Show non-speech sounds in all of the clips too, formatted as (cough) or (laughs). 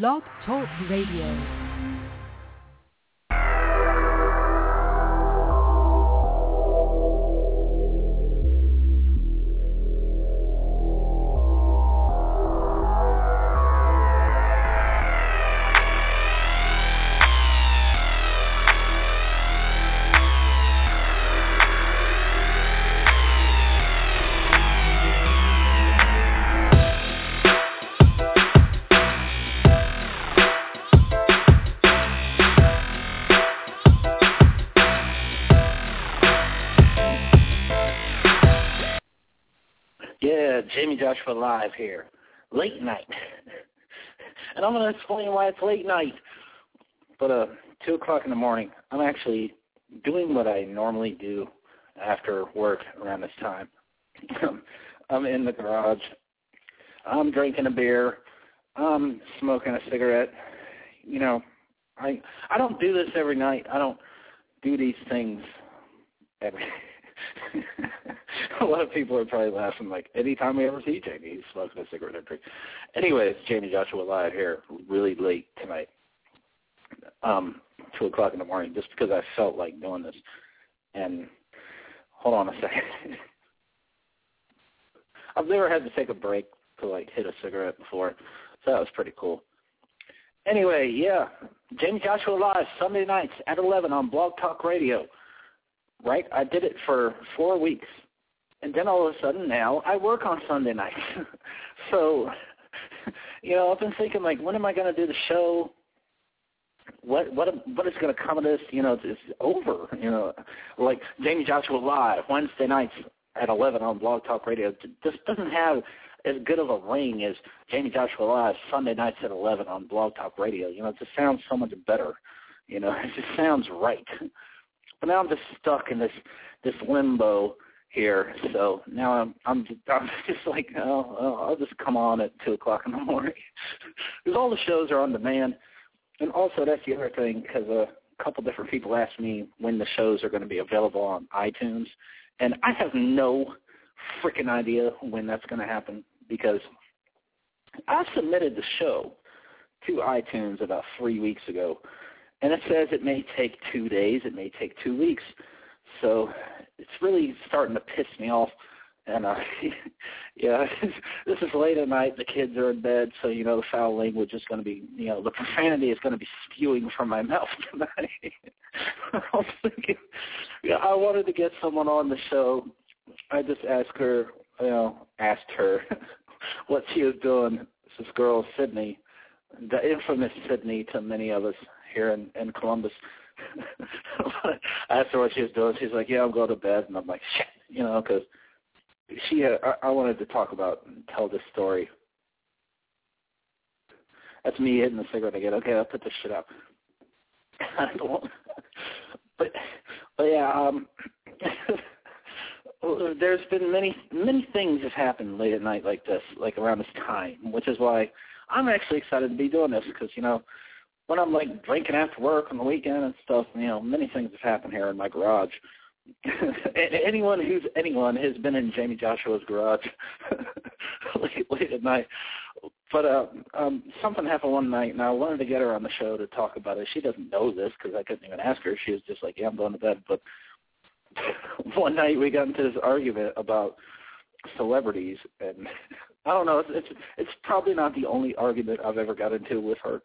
Blog Talk Radio. Jayme Joshua live here, late night, (laughs) and I'm going to explain why it's late night. But uh, two o'clock in the morning, I'm actually doing what I normally do after work around this time. (laughs) I'm in the garage. I'm drinking a beer. I'm smoking a cigarette. You know, I I don't do this every night. I don't do these things every (laughs) (laughs) a lot of people are probably laughing like anytime we ever see Jayme, he's smoking a cigarette or drink. Anyways, Jayme Joshua live here, really late tonight, um, two o'clock in the morning, just because I felt like doing this. And hold on a second. (laughs) I've never had to take a break to like hit a cigarette before, so that was pretty cool. Anyway, yeah, Jayme Joshua live Sunday nights at eleven on Blog Talk Radio right? I did it for four weeks, and then all of a sudden now I work on Sunday nights. (laughs) so, (laughs) you know, I've been thinking like, when am I going to do the show? What what what is going to come of this? You know, it's over. You know, like Jayme Joshua live Wednesday nights at eleven on Blog Talk Radio. This doesn't have as good of a ring as Jayme Joshua live Sunday nights at eleven on Blog Talk Radio. You know, it just sounds so much better. You know, (laughs) it just sounds right. But now I'm just stuck in this this limbo here. So now I'm I'm just, I'm (laughs) just like oh, oh, I'll just come on at two o'clock in the (laughs) morning because all the shows are on demand. And also that's the other thing because a couple different people asked me when the shows are going to be available on iTunes, and I have no freaking idea when that's going to happen because I submitted the show to iTunes about three weeks ago and it says it may take two days, it may take two weeks. So it's really starting to piss me off. And uh (laughs) yeah, (laughs) this is late at night, the kids are in bed, so you know the foul language is gonna be you know, the profanity is gonna be spewing from my (laughs) mouth tonight. I thinking yeah, I wanted to get someone on the show. I just asked her you know, asked her what she was doing. This girl Sydney, the infamous Sydney to many of us here in, in Columbus. (laughs) I asked her what she was doing. She's like, "Yeah, I'm going to bed," and I'm like, "Shit," you know, because she. Had, I, I wanted to talk about and tell this story. That's me hitting the cigarette again. Okay, I'll put this shit up. (laughs) (laughs) but but yeah, um there's been many many things have happened late at night like this, like around this time, which is why I'm actually excited to be doing this because you know when I'm like drinking after work on the weekend and stuff, you know, many things have happened here in my garage. (laughs) anyone who's anyone has been in Jayme Joshua's garage (laughs) late, late at night. But uh, um, something happened one night, and I wanted to get her on the show to talk about it. She doesn't know this because I couldn't even ask her. She was just like, "Yeah, I'm going to bed." But (laughs) one night we got into this argument about celebrities, and I don't know. It's it's, it's probably not the only argument I've ever got into with her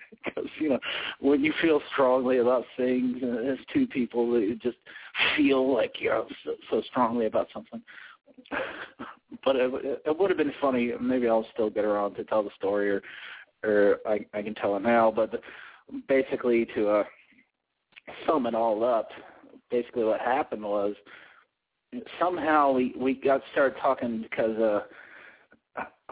(laughs) because you know when you feel strongly about things uh, as two people that you just feel like you're so, so strongly about something. (sighs) But it, it would have been funny maybe i'll still get around to tell the story or or i i can tell it now but basically to uh sum it all up basically what happened was somehow we we got started talking because uh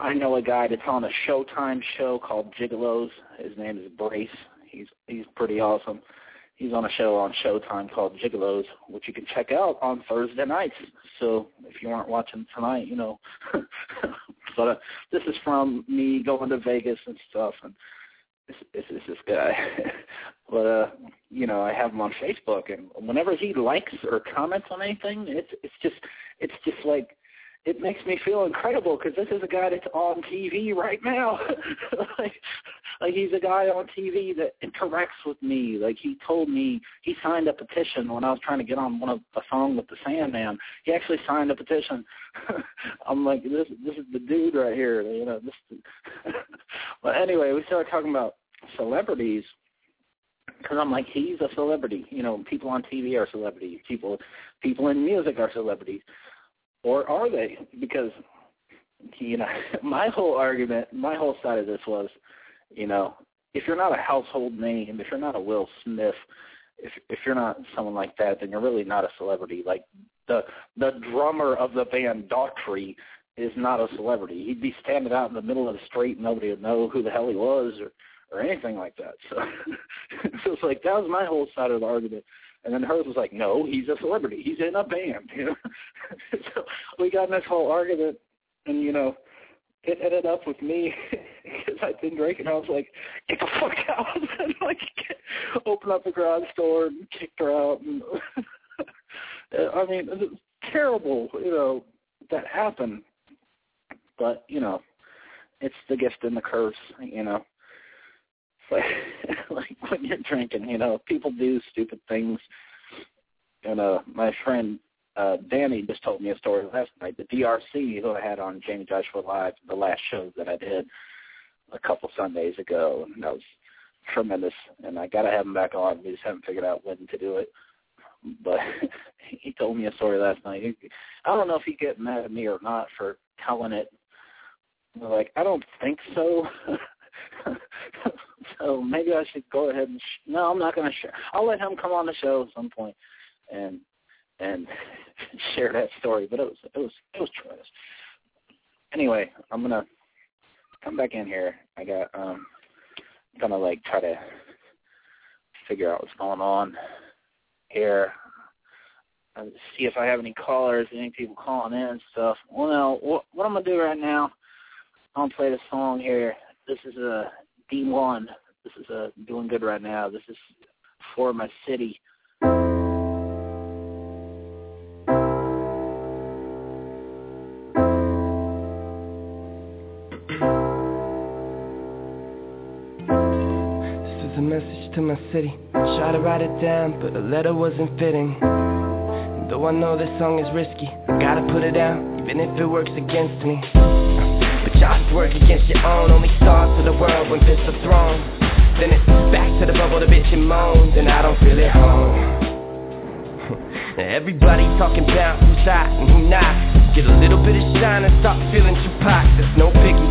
I know a guy that's on a Showtime show called Gigolos. His name is Brace. He's he's pretty awesome. He's on a show on Showtime called Gigolos, which you can check out on Thursday nights. So if you aren't watching tonight, you know. (laughs) but uh, this is from me going to Vegas and stuff, and this this is this guy. (laughs) but uh, you know, I have him on Facebook, and whenever he likes or comments on anything, it's it's just it's just like it makes me feel incredible because this is a guy that's on TV right now. (laughs) like, like he's a guy on TV that interacts with me. Like he told me he signed a petition when I was trying to get on one of a song with the Sandman. He actually signed a petition. (laughs) I'm like, this this is the dude right here. You know, this. (laughs) but anyway, we started talking about celebrities because I'm like, he's a celebrity. You know, people on TV are celebrities. People, people in music are celebrities, or are they? Because you know, (laughs) my whole argument, my whole side of this was, you know, if you're not a household name, if you're not a Will Smith, if if you're not someone like that, then you're really not a celebrity. Like the the drummer of the band Daughtry is not a celebrity. He'd be standing out in the middle of the street and nobody would know who the hell he was or or anything like that. So (laughs) so it's like that was my whole side of the argument. And then hers was like, no, he's a celebrity. He's in a band, (laughs) you know. (laughs) so we got in this whole argument, and you know, it ended up with me (laughs) because I'd been drinking. I was like, get the fuck out! and like, open up the garage door and kicked her out. And uh, I mean, it was terrible, you know, that happened. But you know, it's the gift and the curse, you know. Like, (laughs) like when you're drinking, you know, people do stupid things. And uh, my friend uh, Danny just told me a story last night. The DRC, who I had on Jayme Joshua Live, the last show that I did a couple Sundays ago, and that was tremendous. And I got to have him back on. We just haven't figured out when to do it. But (laughs) he told me a story last night. I don't know if he get mad at me or not for telling it. Like, I don't think so. (laughs) so maybe I should go ahead and sh- no, I'm not going to share. I'll let him come on the show at some point and and (laughs) share that story. But it was it was it was tremendous. Anyway, I'm gonna come back in here. I got um gonna like try to figure out what's going on here. And see if I have any callers, any people calling in and stuff. Well, now what, what I'm gonna do right now, I'm gonna play the song here. This is a D1. This is a doing good right now. This is for my city. This is a message to my city. Tried to write it down, but the letter wasn't fitting. Though I know this song is risky, gotta put it out, even if it works against me. But y'all work against your own, only stars to the world when fists are thrown. Then it's back to the bubble, the bitch and moans, and I don't feel at home. (laughs) Everybody talking about who's hot and who not. Get a little bit of shine and stop feeling too Tupac. There's no biggie.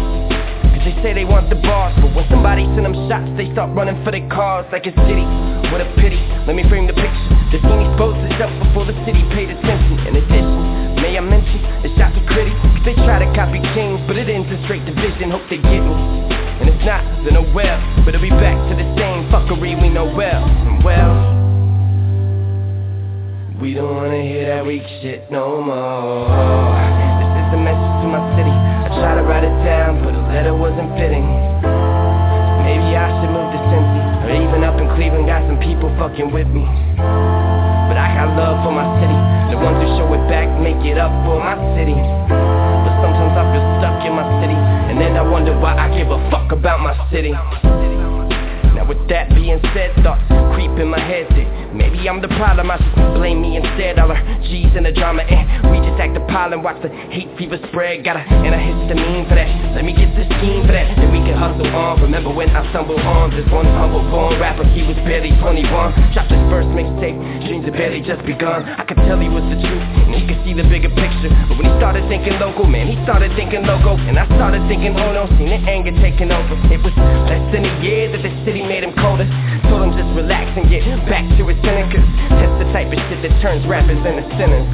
Cause they say they want the boss, but when somebody send them shots, they start running for their cars like a city. What a pity, let me frame the picture. The scene exposed itself before the city paid attention. In addition, may I mention, the shots are critics. They try to copy kings, but it ends in straight division. Hope they get me. And if not, then oh well. But it'll be back to the same fuckery we know well. And well, we don't wanna hear that weak shit no more. This is a message to my city. I tried to write it down, but the letter wasn't fitting. Maybe I should move to Cincy, or even up in Cleveland, got some people fucking with me. But I got love for my city. The ones who show it back make it up for my city. But sometimes I feel in my city, and then I wonder why I give a fuck about my city. Now with that being said, thoughts creep in my head that maybe I'm the problem, I should blame me instead. All our G's in the drama, and we just act a pile and watch the hate fever spread. Got a and a histamine for that. Let me get the scheme for that, then we can hustle on. Remember when I stumbled on this one humble born rapper? He was barely 21. Dropped his first mixtape, dreams had barely just begun. I could tell he was the truth, and he could see the bigger picture. But when he started thinking local, man, he started thinking local and I started thinking, oh no, seen the anger taking over. It was less than a year that the city made him colder. Told him just relax and get back to his cause that's the type of shit that turns rappers into sinners.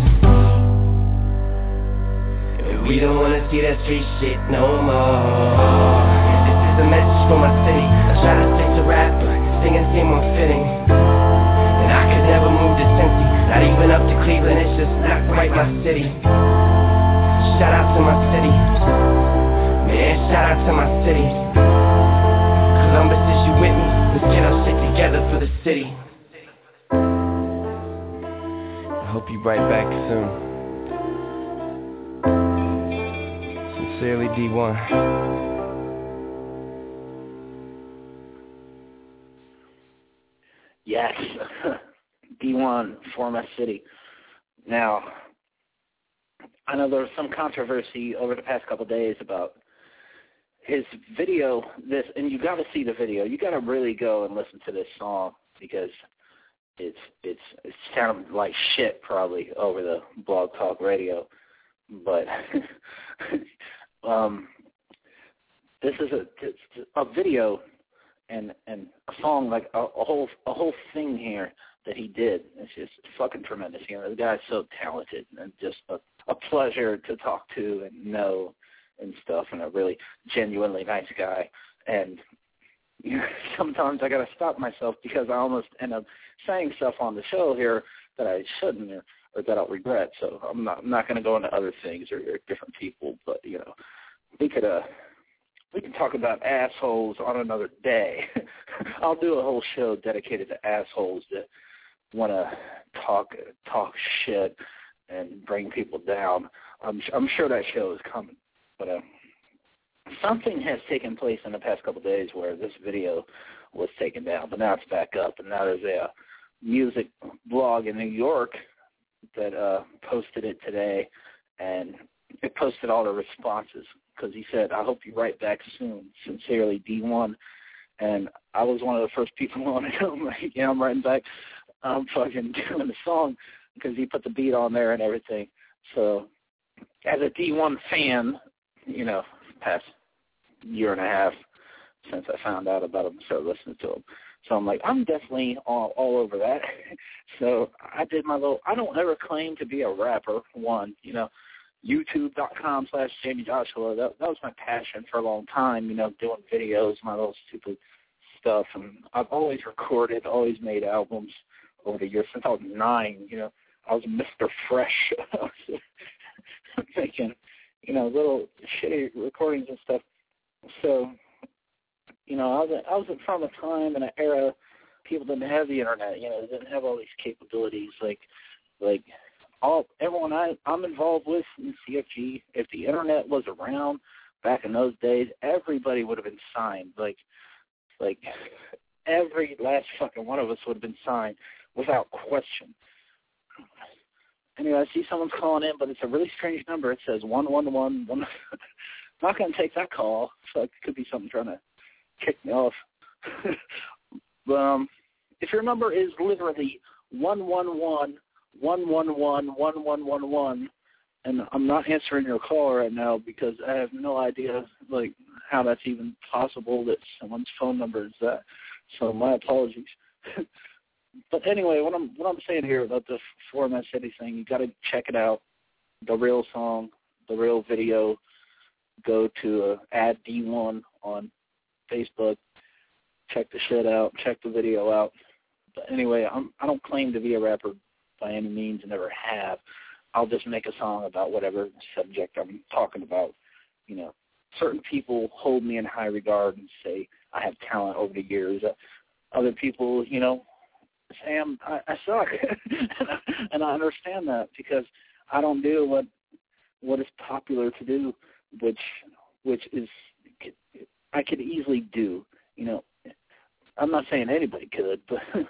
We don't wanna see that street shit no more. This is a message for my city. I try to stick to rap, but singing seem more fitting. And I could never move to Cincy, not even up to Cleveland, it's just not quite my city. Shout out to my city. Man, shout out to my city. Columbus, is you with me? Let's get our shit together for the city. be right back soon. Sincerely, D1. Yes, (laughs) D1, For My City. Now, I know there was some controversy over the past couple of days about his video. This, and you got to see the video. You got to really go and listen to this song because it's it's it sounded like shit probably over the blog talk radio, but (laughs) um, this is a a video and and a song like a, a whole a whole thing here that he did. It's just fucking tremendous. You know, the guy's so talented and just a, a pleasure to talk to and know and stuff, and a really genuinely nice guy. And you (laughs) know, sometimes I got to stop myself because I almost end up saying stuff on the show here that I shouldn't or, or that I'll regret. So I'm not I'm not going to go into other things or, or different people, but you know, we could uh we can talk about assholes on another day. (laughs) I'll do a whole show dedicated to assholes that want to talk talk shit and bring people down. I'm I'm sure that show is coming, but uh, something has taken place in the past couple of days where this video was taken down, but now it's back up, and now there's a music blog in New York that uh, posted it today, and it posted all the responses because he said, "I hope you write back soon." Sincerely, D1. And I was one of the first people (laughs) on it. I'm like, yeah, I'm writing back. I'm fucking doing the song because he put the beat on there and everything. So, as a D1 fan, you know, past year and a half since I found out about him, started listening to him. So I'm like, I'm definitely all, all over that. (laughs) so I did my little. I don't ever claim to be a rapper. One, you know, YouTube.com slash Jayme Joshua. That that was my passion for a long time. You know, doing videos, my little stupid stuff, and I've always recorded, always made albums over the years since I was nine. You know, I was Mr. Fresh. (laughs) I was (laughs) making, you know, little shitty recordings and stuff. So, you know, I was I was from a time and an era people didn't have the internet. You know, they didn't have all these capabilities like like all everyone I I'm involved with in CFG. If the internet was around back in those days, everybody would have been signed. Like like every last fucking one of us would have been signed without question. Anyway, I see someone's calling in, but it's a really strange number. It says one one one one. (laughs) Not going to take that call. So it could be something trying to kick me off. (laughs) um, if your number is literally one one one one one one one one one one, and I'm not answering your call right now because I have no idea like how that's even possible that someone's phone number is that. So my apologies. (laughs) but anyway, what I'm what I'm saying here about the For My City thing, you got to check it out. The real song, the real video. Go to uh, add D1 on Facebook. Check the shit out. Check the video out. But anyway, I'm I don't claim to be a rapper by any means, and never have. I'll just make a song about whatever subject I'm talking about. You know, certain people hold me in high regard and say I have talent over the years. Uh, other people, you know, Sam, I, I suck, (laughs) and I understand that because I don't do what what is popular to do, which which is I could easily do. You know, I'm not saying anybody could, but (laughs)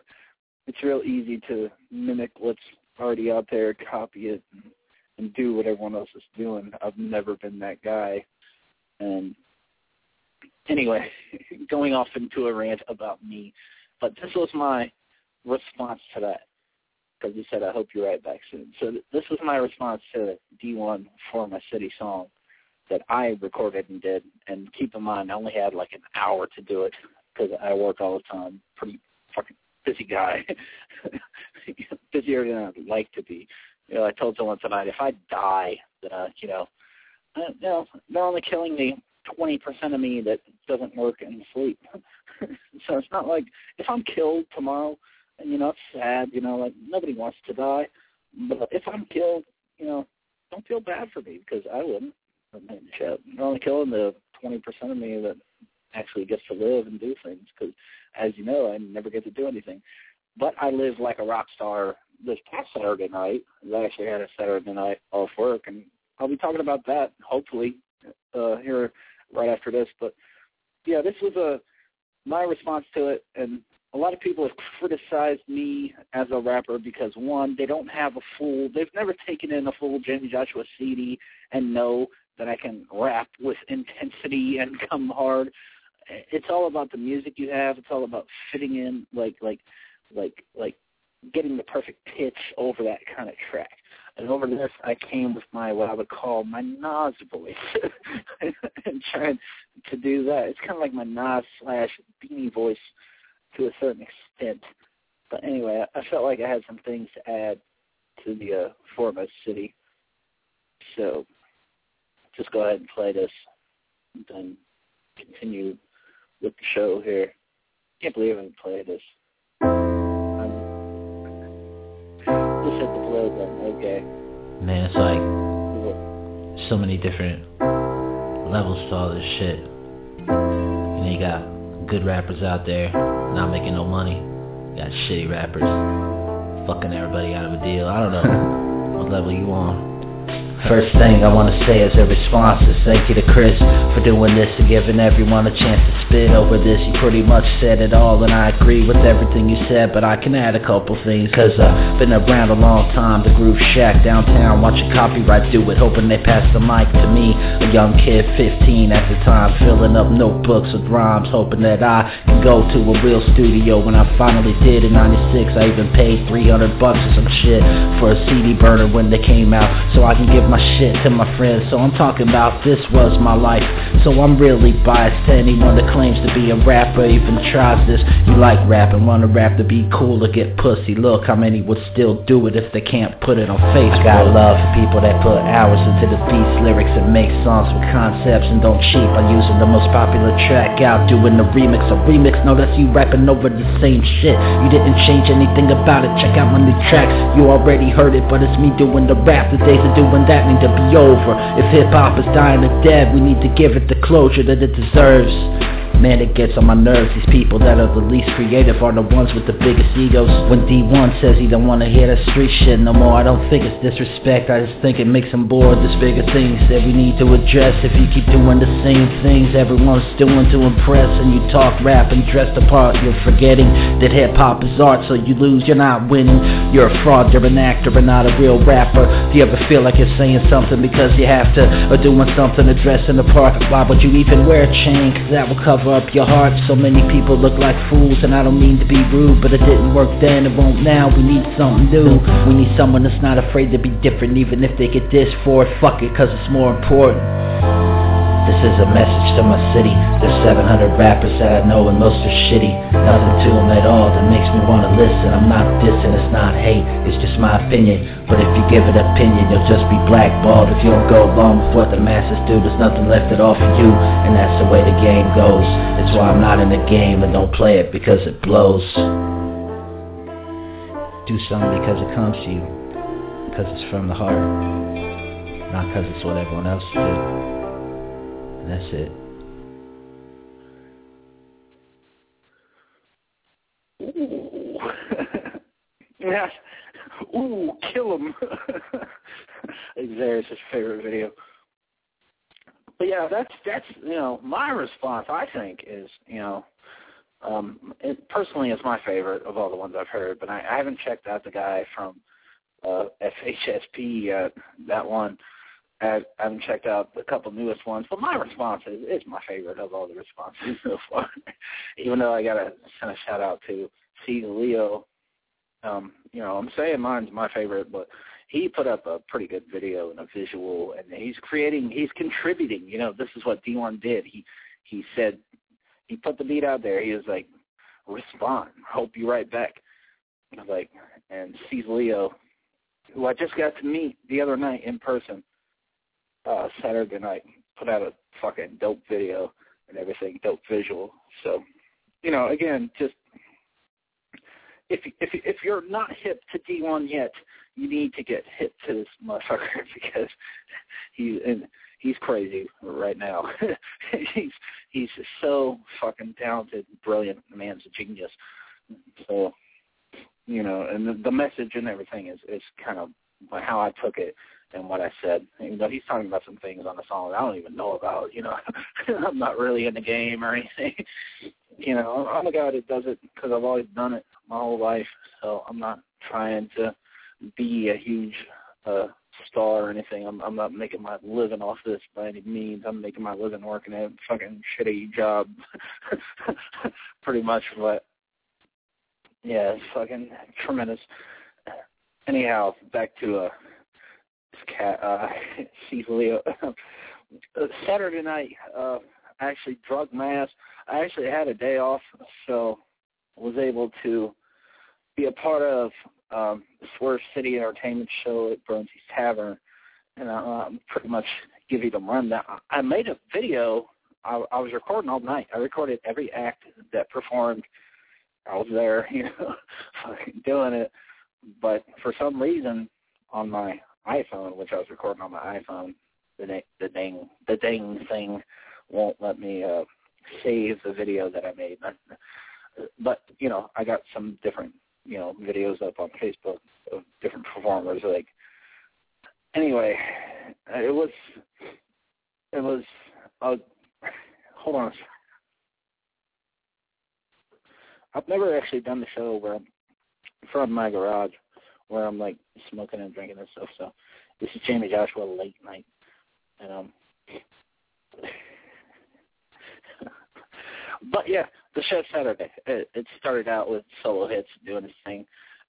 it's real easy to mimic what's already out there, copy it, and, and do what everyone else is doing. I've never been that guy, and anyway, (laughs) going off into a rant about me, but this was my response to that because he said, I hope you write back soon. So th- this was my response to D1 for my city song that I recorded and did. And keep in mind, I only had like an hour to do it because I work all the time. Pretty fucking busy guy. (laughs) Busier than I'd like to be. You know, I told someone tonight, if I die, then, uh, you know, uh, you know, they're only killing the 20% of me that doesn't work and sleep. (laughs) so it's not like if I'm killed tomorrow, and you know it's sad. You know, like nobody wants to die, but if I'm killed, you know, don't feel bad for me because I wouldn't. They're only killing the 20% of me that actually gets to live and do things because, as you know, I never get to do anything. But I live like a rock star this past Saturday night. I actually had a Saturday night off work, and I'll be talking about that hopefully uh, here right after this. But yeah, this was a my response to it, and a lot of people have criticized me as a rapper because one, they don't have a full, they've never taken in a full Jayme Joshua CD and know that I can rap with intensity and (laughs) come hard. It's all about the music you have. It's all about fitting in, like like like like getting the perfect pitch over that kind of track. And over this, I came with my what I would call my Nas voice, (laughs) and trying to do that. It's kind of like my Nas slash Beanie voice to a certain extent. But anyway, I felt like I had some things to add to the uh, For My City. So just go ahead and play this, and then continue with the show here. Can't believe I'm played this. Um, just hit the play button. Okay. Man, it's like so many different levels to all this shit. You know, you got good rappers out there not making no money. You got shitty rappers fucking everybody out of a deal. I don't know what level you on. First thing I want to say as a response is thank you to Chris for doing this and giving everyone a chance to spit over this. You pretty much said it all and I agree with everything you said, but I can add a couple things cause I've been around a long time. The Groove Shack downtown, watching copyright do it, hoping they pass the mic to me. A young kid, 15 at the time, filling up notebooks with rhymes, hoping that I can go to a real studio. When I finally did in 96, I even paid 300 bucks or some shit for a CD burner when they came out so I can give my shit to my friends, so I'm talking about this was my life. So I'm really biased to anyone that claims to be a rapper, even tries this. You like rap and wanna rap to be cool or get pussy. Look how many would still do it if they can't put it on. I got love for people that put hours into the beats, lyrics, and make songs with concepts and don't cheat by using the most popular track out, doing the remix. A remix, no, that's you rapping over the same shit. You didn't change anything about it. Check out my new tracks. You already heard it, but it's me doing the rap. The days of doing that need to be over. If hip hop is dying or dead, we need to give it the closure that it deserves. Man, it gets on my nerves. These people that are the least creative are the ones with the biggest egos. When D1 says he don't wanna hear that street shit no more, I don't think it's disrespect. I just think it makes him bored. There's bigger things that we need to address. If you keep doing the same things everyone's doing to impress, and you talk rap and dress the part, you're forgetting that hip hop is art. So you lose, you're not winning. You're a fraud, you're an actor, and not a real rapper. Do you ever feel like you're saying something because you have to, or doing something to dress in the part? Why would you even wear a chain? Cause that will cover cover up your heart. So many people look like fools, and I don't mean to be rude, but it didn't work then, it won't now. We need something new. We need someone that's not afraid to be different, even if they get this for it. Fuck it, cause it's more important. This is a message to my city. There's 700 rappers that I know and most are shitty. Nothing to them at all that makes me wanna listen. I'm not dissing, it's not hate, it's just my opinion. But if you give an opinion, you'll just be blackballed. If you don't go along with what the masses do, there's nothing left at all for you. And that's the way the game goes. It's why I'm not in the game and don't play it because it blows. Do something because it comes to you. Because it's from the heart. Not because it's what everyone else did. That's it. Ooh. (laughs) yeah. Ooh, kill him. There's (laughs) his favorite video. But yeah, that's that's you know my response. I think is you know um it personally is my favorite of all the ones I've heard. But I, I haven't checked out the guy from uh FHSP yet. That one I haven't checked out a couple newest ones, but my response is, is my favorite of all the responses (laughs) so far. Even though I gotta send a shout out to C Leo. Um, you know, I'm saying mine's my favorite, but he put up a pretty good video and a visual and he's creating he's contributing, you know, this is what D one did. He he said he put the beat out there, he was like, Respond, hope you write back. I was like and C Leo, who I just got to meet the other night in person uh, Saturday night, put out a fucking dope video and everything, dope visual. So, you know, again, just if if if you're not hip to D1 yet, you need to get hip to this motherfucker (laughs) because he and he's crazy right now. (laughs) he's he's so fucking talented, brilliant. The man's a genius. So, you know, and the, the message and everything is is kind of how I took it and what I said. You know, he's talking about some things on the song that I don't even know about. You know, (laughs) I'm not really in the game or anything. (laughs) you know, I'm a guy that does it because I've always done it my whole life. So I'm not trying to be a huge uh, star or anything. I'm, I'm not making my living off this by any means. I'm making my living working at a fucking shitty job, (laughs) pretty much. But yeah, it's fucking tremendous. Anyhow, back to uh, cat, uh, (laughs) Leo. Saturday night, uh, I actually drug mass. I actually had a day off, so was able to be a part of um, the Swerve City Entertainment show at Bronzy's Tavern, and uh, pretty much give you the rundown. I made a video. I, I was recording all night. I recorded every act that performed. I was there, (laughs) you know, (laughs) doing it. But for some reason, on my iPhone, which I was recording on my iPhone, the dang the dang thing won't let me uh, save the video that I made. But you know, I got some different you know videos up on Facebook of different performers. Like anyway, it was it was. Uh, hold on. I've never actually done the show where from my garage, where I'm like smoking and drinking and stuff. So this is Jayme Joshua late night, and um. (laughs) but yeah, the show Saturday. It, it started out with solo hits doing this thing,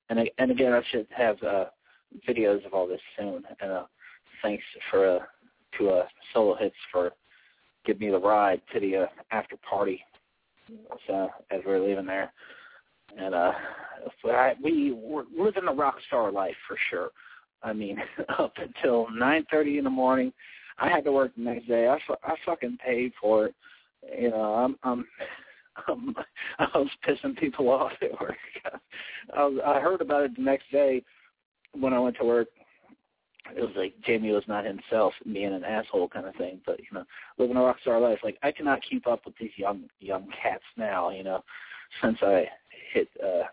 and and again, I should have uh, videos of all this soon. And uh, thanks for uh, to uh, solo hits for giving me the ride to the uh, after party. So as we're leaving there, and uh, I, we were living a rock star life for sure. I mean, (laughs) up until nine thirty in the morning. I had to work the next day. I, I fucking paid for it. You know, I'm I'm (laughs) um, I was pissing people (laughs) off at work. I, I heard about it the next day when I went to work. It was like Jayme was not himself, being an asshole kind of thing. But you know, living a rock star life. Like I cannot keep up with these young young cats now. You know, since I hit. uh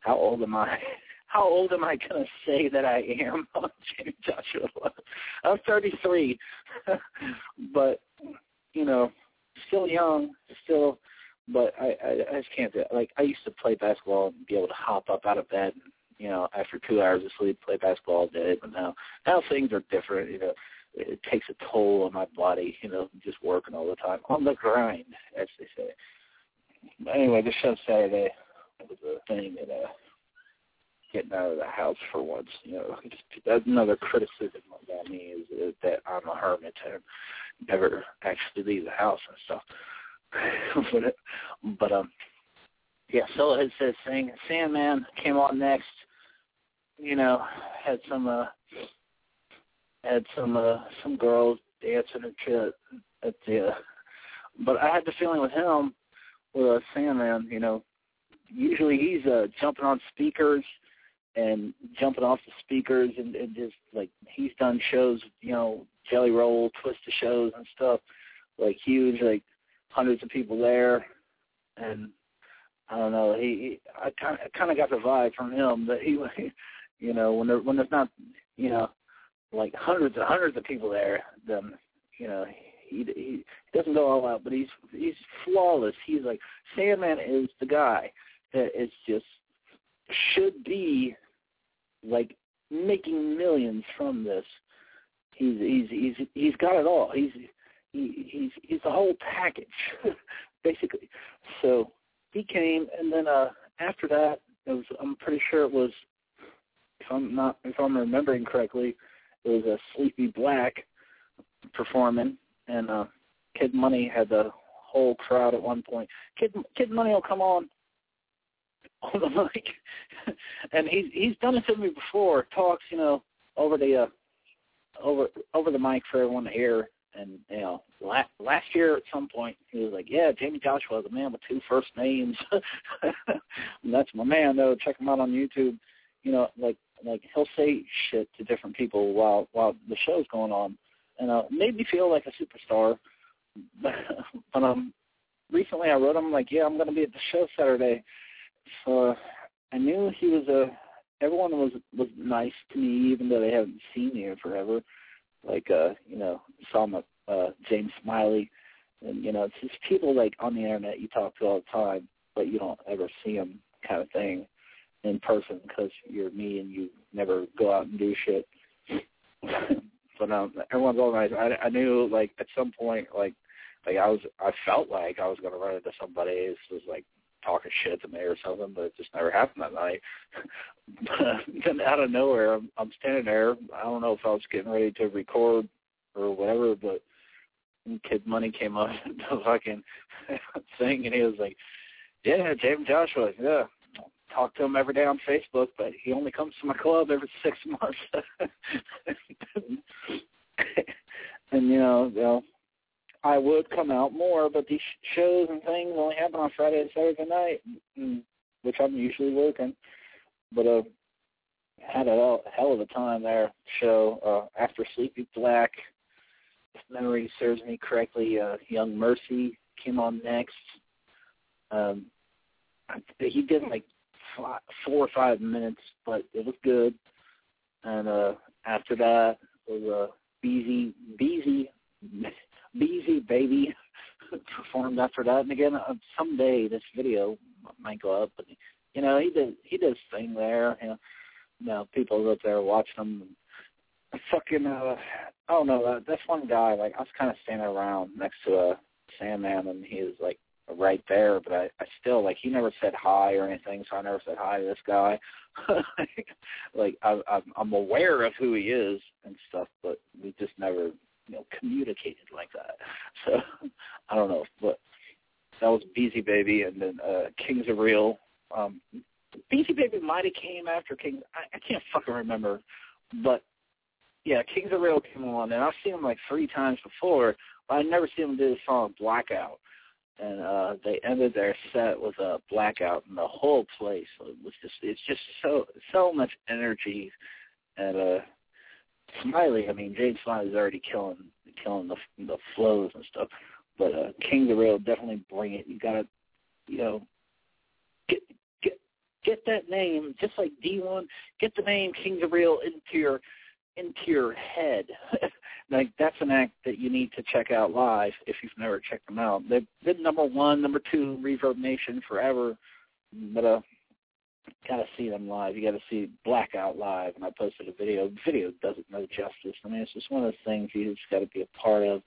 How old am I? (laughs) How old am I going to say that I am (laughs) on Jayme Joshua? I'm 33, (laughs) but you know, still young, still but I, I I just can't do it. Like I used to play basketball and be able to hop up out of bed, you know, after two hours of sleep, play basketball all day. But now, now things are different. You know, it takes a toll on my body. You know, just working all the time on the grind, as they say. But anyway, the show Saturday was a thing that uh, getting out of the house for once. You know, (laughs) just another criticism about me is, is that I'm a hermit and never actually leave the house and stuff. (laughs) but, but um, yeah. So it says saying Sandman came on next. You know, had some uh, had some uh, some girls dancing at, at the. Uh, but I had the feeling with him, with uh, Sandman. You know, usually he's uh, jumping on speakers and jumping off the speakers and, and just like he's done shows, you know, Jelly Roll, Twiztid shows and stuff, like huge, like hundreds of people there, and I don't know. He, he I kind of kind of got the vibe from him that he, (laughs) you know, when there when there's not, you know, like hundreds and hundreds of people there, then you know he he doesn't go all out, but he's he's flawless. He's like Sandman is the guy that is just should be like making millions from this. He's he's he's he's got it all. He's he, he's he's the whole package, (laughs) basically. So he came, and then uh, after that, it was I'm pretty sure it was, if I'm not if I'm remembering correctly, it was a Sleepy Black performing, and uh, Kid Money had the whole crowd at one point. Kid Kid Money will come on on the mic, and he's he's done it to me before. Talks, you know, over the uh, over over the mic for everyone to hear, and you know, last last year at some point he was like, "Yeah, Jayme Joshua, the man with two first names." and (laughs) that's my man, though. Check him out on YouTube. You know, like like he'll say shit to different people while while the show's going on, and uh, made me feel like a superstar. (laughs) but um, recently I wrote him like, "Yeah, I'm going to be at the show Saturday." So I knew he was a. Everyone was was nice to me, even though they haven't seen me in forever like uh, you know, saw my uh James Smiley and you know, it's just people like on the internet you talk to all the time, but you don't ever see them, kind of thing, in person because you're me and you never go out and do shit. (laughs) but um, everyone's all nice. I I knew like at some point like like I was I felt like I was gonna run into somebody who was like talking shit to me or something, but it just never happened that night. but (laughs) then out of nowhere, I'm, I'm standing there. I don't know if I was getting ready to record or whatever, but Kid Money came up (laughs) the fucking (laughs) thing, and he was like, "Yeah, James Joshua, yeah." Talk to him every day on Facebook, but he only comes to my club every six months. and you know, you know, I would come out more, but these shows and things only happen on Friday and Saturday night, mm, which I'm usually working. But uh, had a hell of a time there. Show uh, after Sleepy Black, if memory serves me correctly, uh, Young Mercy came on next. Um, he did like five, four or five minutes, but it was good. And uh, after that was uh, Beezy (laughs) Beezy Baby performed after that. And again, uh, someday this video might go up. But you know, he did he did his thing there. You know, you know people up there watching him. Fucking, uh, I don't know. Uh, this one guy, like, I was kind of standing around next to a Sandman, and he was like right there, but I, I still like he never said hi or anything, so I never said hi to this guy. (laughs) like I, I'm, I'm aware of who he is and stuff, but we just never you know communicated like that. (laughs) So I don't know, but that was Beezy Baby, and then uh, Kings of Real. Um, Beezy Baby might have came after Kings. I, I can't fucking remember, but yeah, Kings of Real came on, and I've seen them like three times before, but I never seen them do the song Blackout. And uh they ended their set with a blackout, and the whole place was just—it's just so so much energy, and uh Smiley, I mean, James Smiley's already killing killing the the flows and stuff, but uh, King the Real definitely bring it. You gotta, you know, get get get that name just like D1. Get the name King the Real into your into your head. (laughs) like that's an act that you need to check out live if you've never checked them out. They've been number one, number two, Reverb Nation forever, but uh, got to see them live. You got to see Blackout live, and I posted a video. Video doesn't know justice. I mean, it's just one of those things you just got to be a part of.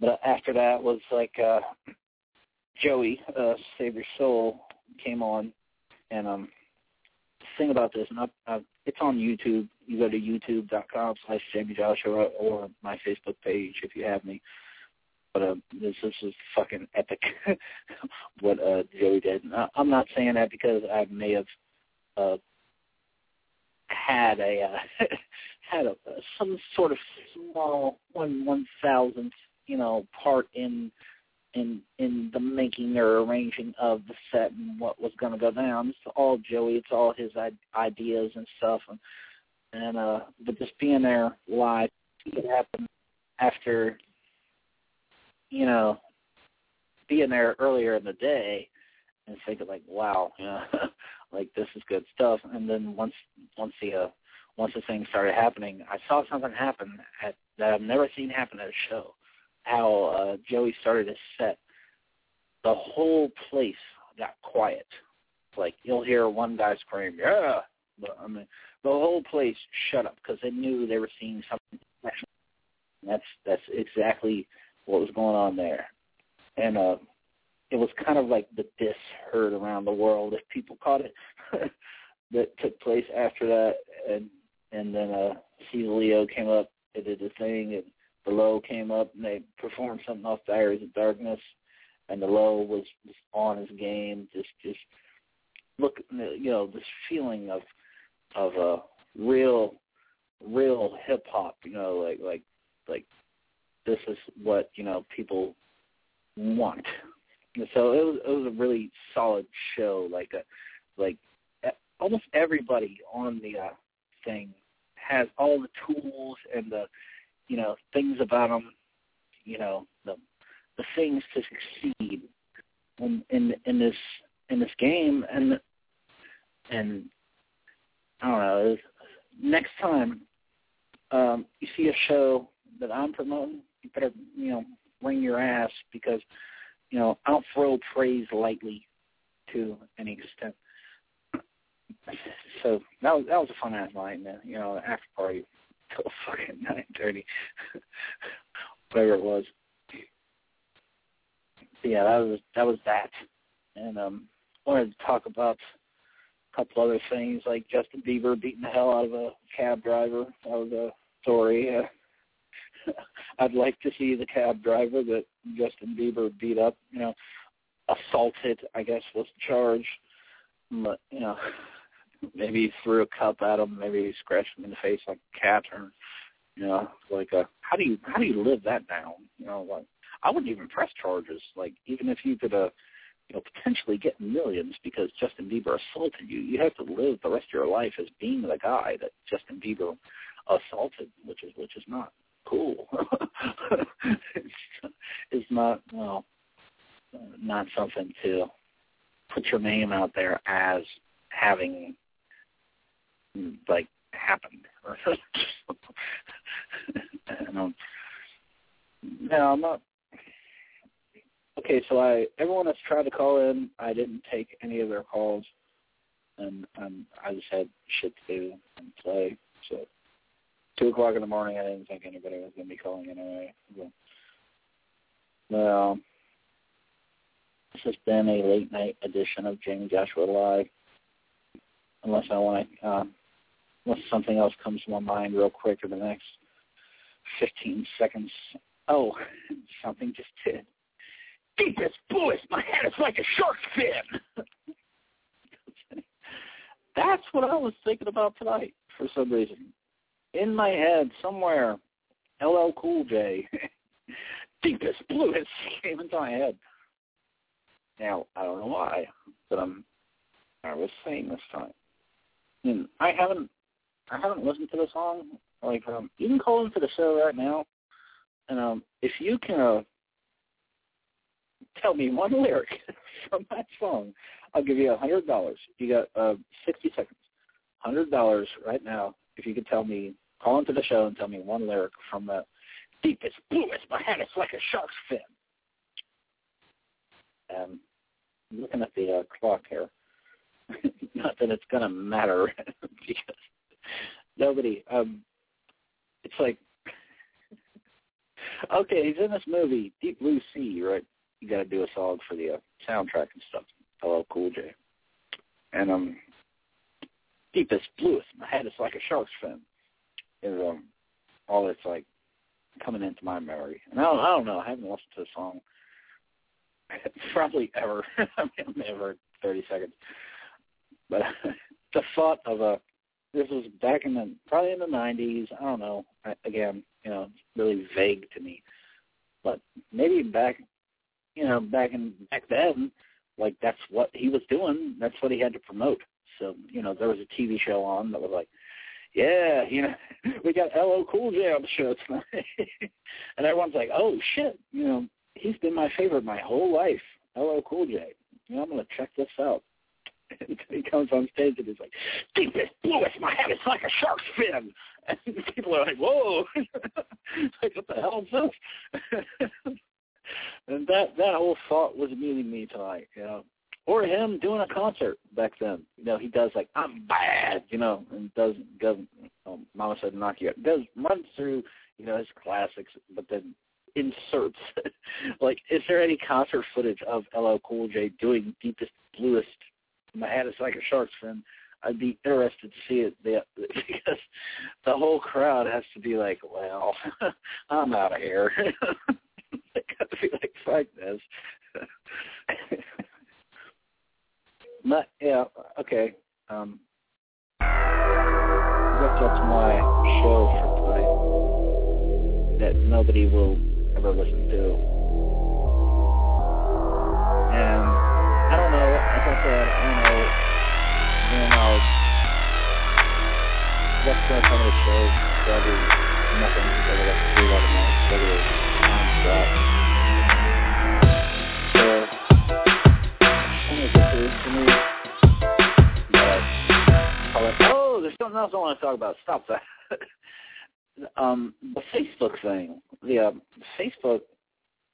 But after that was like uh Joey, uh, Save Your Soul, came on and um thing about this, and I, I, it's on YouTube. You go to youtube.com slash Jayme Joshua or my Facebook page if you have me. But uh, this this is fucking epic (laughs) what uh, Joey did. And I, I'm not saying that because I may have uh, had a uh, (laughs) had a, some sort of small one one thousandth you know part in in in the making or arranging of the set and what was going to go down. It's all Joey. It's all his ideas and stuff. And and uh, but just being there live, it happened after you know, being there earlier in the day and thinking like, wow, (laughs) you know, like this is good stuff. And then once once the uh, once the thing started happening, I saw something happen at, that I've never seen happen at a show. How uh, Joey started his set, the whole place got quiet. Like you'll hear one guy scream, "Yeah!" But I mean, the whole place shut up because they knew they were seeing something special. That's that's exactly what was going on there. And uh it was kind of like the diss heard around the world if people caught it (laughs) that took place after that and and then uh Steve Leo came up and did the thing and the low came up and they performed something off Diaries of Darkness and the low was just on his game, just just look you know, this feeling of of a uh, real real hip hop, you know, like like like this is what you know people want. So it was it was a really solid show. Like a like almost everybody on the uh, thing has all the tools and the you know things about them. You know the the things to succeed in in, in this in this game and and I don't know. Next time um, you see a show that I'm promoting, better, you know, wring your ass because you know I don't throw praise lightly to any extent. So that was that was a fun ass night, man. You know, after party (laughs) till fucking nine thirty, (laughs) whatever it was. So yeah, that was that was that, and um, wanted to talk about a couple other things like Justin Bieber beating the hell out of a cab driver. That was a story. Uh, (laughs) I'd like to see the cab driver that Justin Bieber beat up. You know, assaulted. I guess was the charge. But you know, (laughs) maybe he threw a cup at him. Maybe he scratched him in the face like a cat, or you know, like a, how do you how do you live that down? You know, like I wouldn't even press charges. Like even if you could, uh, you know, potentially get millions because Justin Bieber assaulted you, you have to live the rest of your life as being the guy that Justin Bieber assaulted, which is which is not cool. it's, (laughs) it's not well, not something to put your name out there as having like happened. (laughs) um, no, I'm not. Okay, so I everyone that's tried to call in, I didn't take any of their calls, and um, I just had shit to do and play. So two o'clock in the morning, I didn't think anybody was going to be calling anyway. But, well, this has been a late night edition of Jayme Joshua Live. Unless I want to, uh, unless something else comes to my mind real quick in the next 15 seconds. Oh, (laughs) something just did. Deepest, bluest, my head is like a shark fin. (laughs) That's what I was thinking about tonight for some reason. In my head, somewhere, LL Cool J, (laughs) deepest, bluest came into my head. Now, I don't know why, but I'm I was saying this time. And I haven't I haven't listened to the song. Like um you can call into the show right now and um if you can uh, tell me one (laughs) lyric from that song, I'll give you a hundred dollars. You got uh sixty seconds. Hundred dollars right now if you could tell me call into the show and tell me one lyric from the deepest, bluest, my like a shark's fin. Um, I'm looking at the uh, clock here. (laughs) Not that it's going to matter (laughs) because nobody. Um, it's like, (laughs) okay, he's in this movie, Deep Blue Sea, right? You got to do a song for the uh, soundtrack and stuff. LL Cool J. And um, deepest, bluest, my head is like a shark's fin. Is um, all that's like coming into my memory. And I don't, I don't know. I haven't listened to the song (laughs) probably ever. (laughs) I mean, never thirty seconds. But (laughs) the thought of a this was back in the probably in the nineties. I don't know. I, again, you know, really vague to me. But maybe back, you know, back in back then, like that's what he was doing. That's what he had to promote. So you know, there was a TV show on that was like, yeah, you know, (laughs) we got LL Cool J on the show tonight, (laughs) and everyone's like, oh shit, you know, he's been my favorite my whole life. LL Cool J. You know, I'm gonna check this out. (laughs) And he comes on stage and he's like, deepest, bluest, my head is like a shark's fin. And people are like, whoa, like what the hell is this? and that that whole thought was meeting me tonight, you know. Or him doing a concert back then. You know, he does like I'm bad, you know, and does does um, Mama said knock you out. Does runs through, you know, his classics, but then inserts. (laughs) like, is there any concert footage of LL Cool J doing deepest, bluest? My head is like a shark's fin. I'd be interested to see it (laughs) because the whole crowd has to be like, "Well, (laughs) I'm out of here." they got to be like, "Fuck this." But yeah, okay. Um, I guess that's my show for tonight. That nobody will ever listen to. And I don't know, like I said, I don't know when I'll what's going to come of the show. Probably nothing because I got a lot of my regular non-stop. To me. Oh, there's something else I want to talk about. Stop that. (laughs) um, the Facebook thing. The uh, Facebook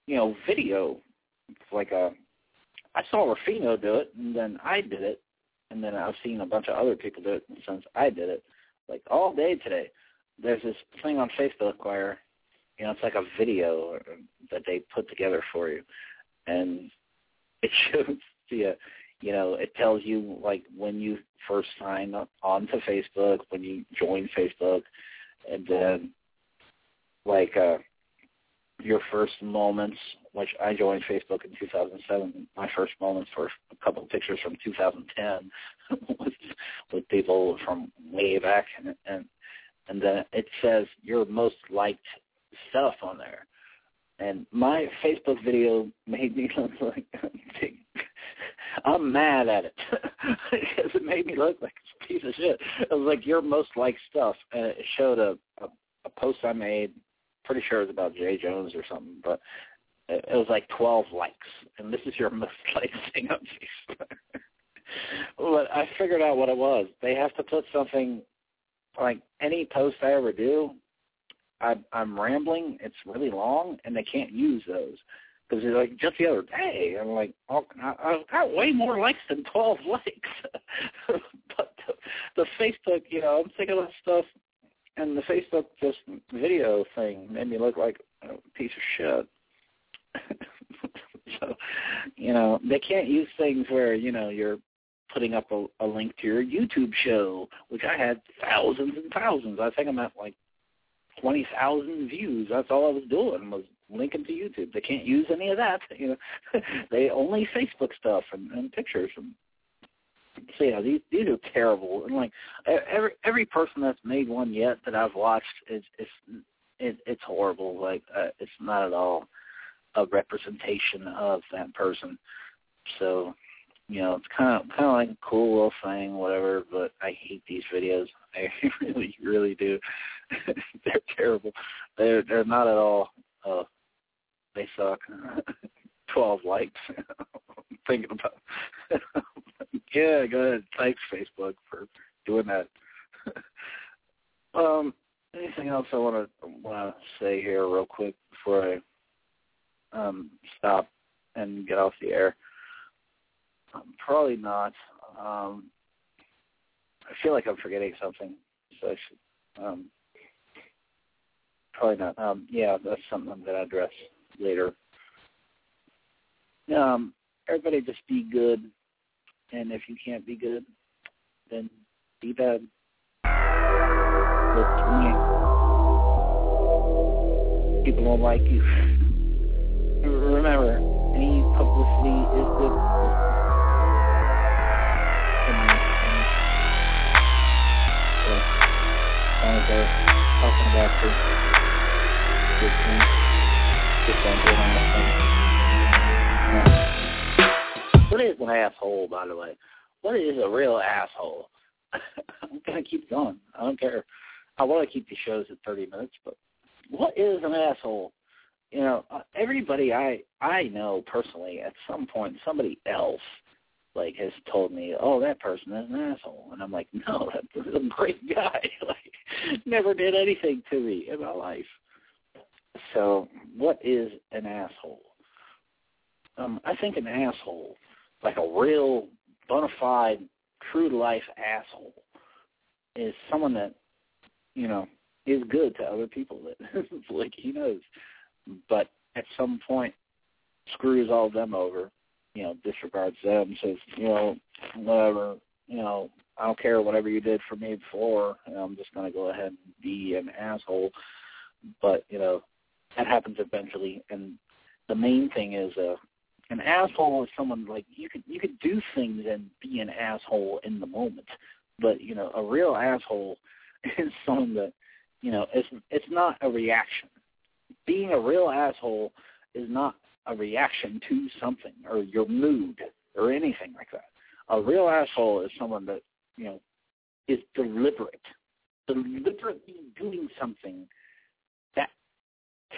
you know, video. It's like a I saw Rufino do it, and then I did it, and then I've seen a bunch of other people do it since I did it, like all day today. There's this thing on Facebook where, you know, it's like a video that they put together for you, and (laughs) it shows you, you know, it tells you like when you first sign up onto Facebook, when you join Facebook, and then like uh your first moments, which I joined Facebook in 2007. My first moments were a couple of pictures from 2010 (laughs) with with people from way back, and and and then it says your most liked stuff on there. And my Facebook video made me (laughs) look like I'm mad at it because (laughs) it made me look like a piece of shit. It was like your most liked stuff, and it showed a, a a post I made pretty sure it was about Jay Jones or something, but it, it was like 12 likes, and this is your (laughs) most liked thing on Facebook. (laughs) but I figured out what it was. They have to put something like any post I ever do. I, I'm rambling. It's really long, and they can't use those because like just the other day, I'm like, oh, I've got way more likes than 12 (laughs) likes. but the, the Facebook, you know, I'm thinking of stuff and the Facebook just video thing made me look like a piece of shit. (laughs) so, you know, they can't use things where you know you're putting up a, a link to your YouTube show, which I had thousands and thousands. I think I'm at like twenty thousand views. That's all I was doing was linking to YouTube. They can't use any of that. You know, (laughs) they only Facebook stuff and, and pictures and so yeah, these these are terrible. And like every every person that's made one yet that I've watched is it's it, it's horrible. Like uh, it's not at all a representation of that person. So you know, it's kind of kind of like a cool little thing, whatever. But I hate these videos. (laughs) I really, really do. (laughs) they're terrible. They're they're not at all. Uh, they suck. (laughs) Twelve likes. (laughs) thinking about. (laughs) yeah, go ahead. Thanks, Facebook, for doing that. um, anything else I want to want to say here, real quick, before I um, stop and get off the air? Um, probably not. Um, I feel like I'm forgetting something, so I should. Um, probably not. Um, yeah, that's something I'm going to address later. Um, everybody just be good. And if you can't be good, then be bad. People won't like you. Remember, any publicity is good. So, talking about good things, What is an asshole, by the way? What is a real asshole? (laughs) I'm gonna keep going. I don't care. I want to keep the shows at 30 minutes, but what is an asshole? You know, uh, everybody I I know personally, at some point, somebody else like has told me, "Oh, that person is an asshole," and I'm like, "No, (laughs) that's a great guy. (laughs) like, never did anything to me in my life." So, what is an asshole? Um, I think an asshole like a real bona fide, true life asshole is someone that, you know, is good to other people that (laughs) like he knows. But at some point screws all them over, you know, disregards them, says, you know, whatever, you know, I don't care whatever you did for me before, I'm just gonna go ahead and be an asshole. But, you know, that happens eventually and the main thing is uh an asshole is someone like you could you could do things and be an asshole in the moment, but you know a real asshole (laughs) is someone that you know it's it's not a reaction. Being a real asshole is not a reaction to something or your mood or anything like that. A real asshole is someone that you know is deliberate, deliberately doing something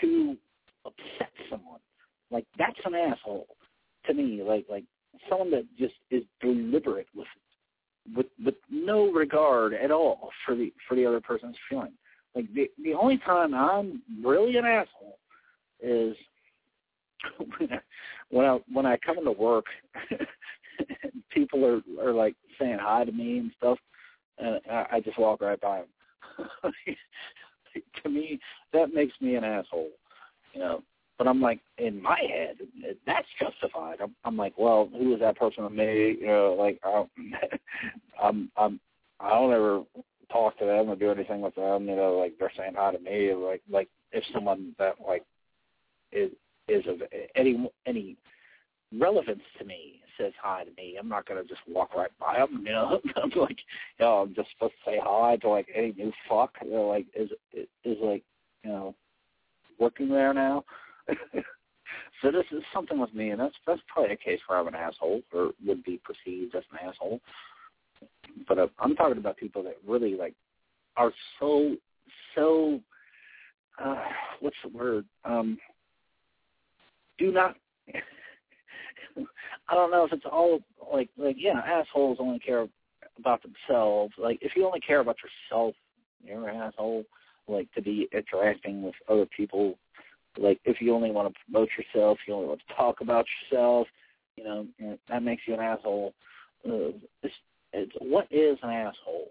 to upset someone. Like that's an asshole to me, like like someone that just is deliberate with with with no regard at all for the for the other person's feeling. Like the the only time I'm really an asshole is when I when I come into work, people are are like saying hi to me and stuff, and I, I just walk right by them. (laughs) (laughs) to me, that makes me an asshole, you know. But I'm like, in my head, that's justified. I'm, I'm like, well, who is that person with me? You know, like, I'm, (laughs) I'm, I'm, I don't ever talk to them or do anything with them. You know, like they're saying hi to me. Like, like if someone that like is is of any any relevance to me says hi to me, I'm not gonna just walk right by them. You know, (laughs) I'm like, you know, I'm just supposed to say hi to like any new fuck. You know, like is is like, you know, working there now. (laughs) so this is something with me, and that's that's probably a case where I'm an asshole or would be perceived as an asshole. But uh, I'm talking about people that really like are so so uh, what's the word? Um, do not. (laughs) I don't know if it's all like like yeah, assholes only care about themselves. Like if you only care about yourself, you're an asshole. Like to be interacting with other people like if you only want to promote yourself, you only want to talk about yourself, you know, that makes you an asshole. Uh, it's, it's, what is an asshole?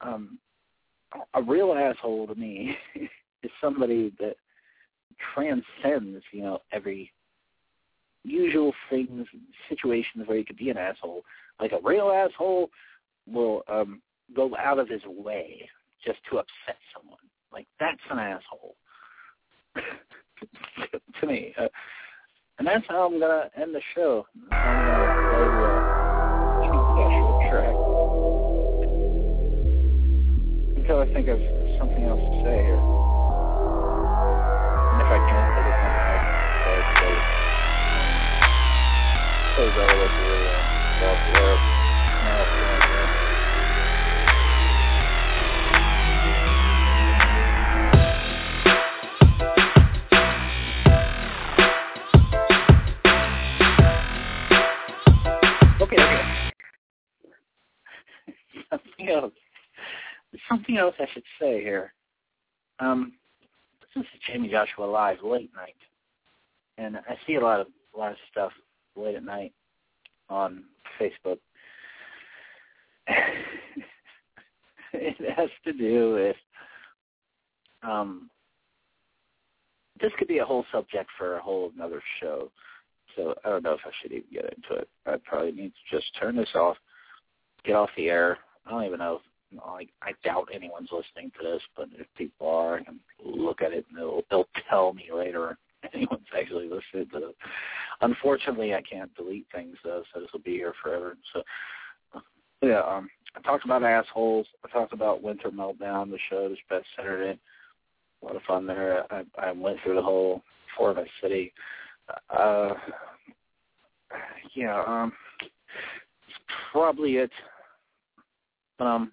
Um, a real asshole to me (laughs) is somebody that transcends, you know, every usual things, situations where you could be an asshole. Like a real asshole will um go out of his way just to upset someone. Like that's an asshole. (laughs) to me. Uh, and that's how I'm to end the show. Until I think of something else to say here. And if I can't, Well, now, something else. Something else I should say here. Um, this is Jayme Joshua live late night, and I see a lot of a lot of stuff late at night on Facebook. (laughs) it has to do with um, this could be a whole subject for a whole another show. So I don't know if I should even get into it. I probably need to just turn this off, get off the air, I don't even know. If, like I doubt anyone's listening to this, but if people are, I look at it and they'll they'll tell me later anyone's actually listening to it. Unfortunately, I can't delete things though, so this will be here forever. So yeah, um, I talked about assholes. I talked about Winter Meltdown, the show that's best centered in. A lot of fun there. I, I went through the whole For My City. Uh, yeah, um, probably it. But um,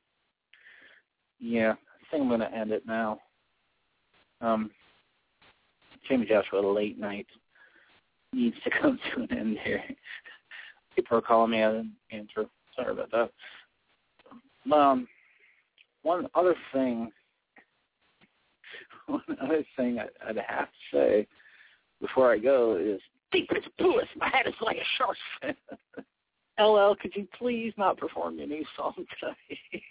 yeah, I think I'm to end it now. Um, Jayme Joshua, late night needs to come to an end here. People are calling me. I didn't answer. Sorry about that. Um, one other thing, (laughs) one other thing I, I'd have to say before I go is, deep in its puss, my head is like a shark's fin. (laughs) LL, could you please not perform your new song today? (laughs)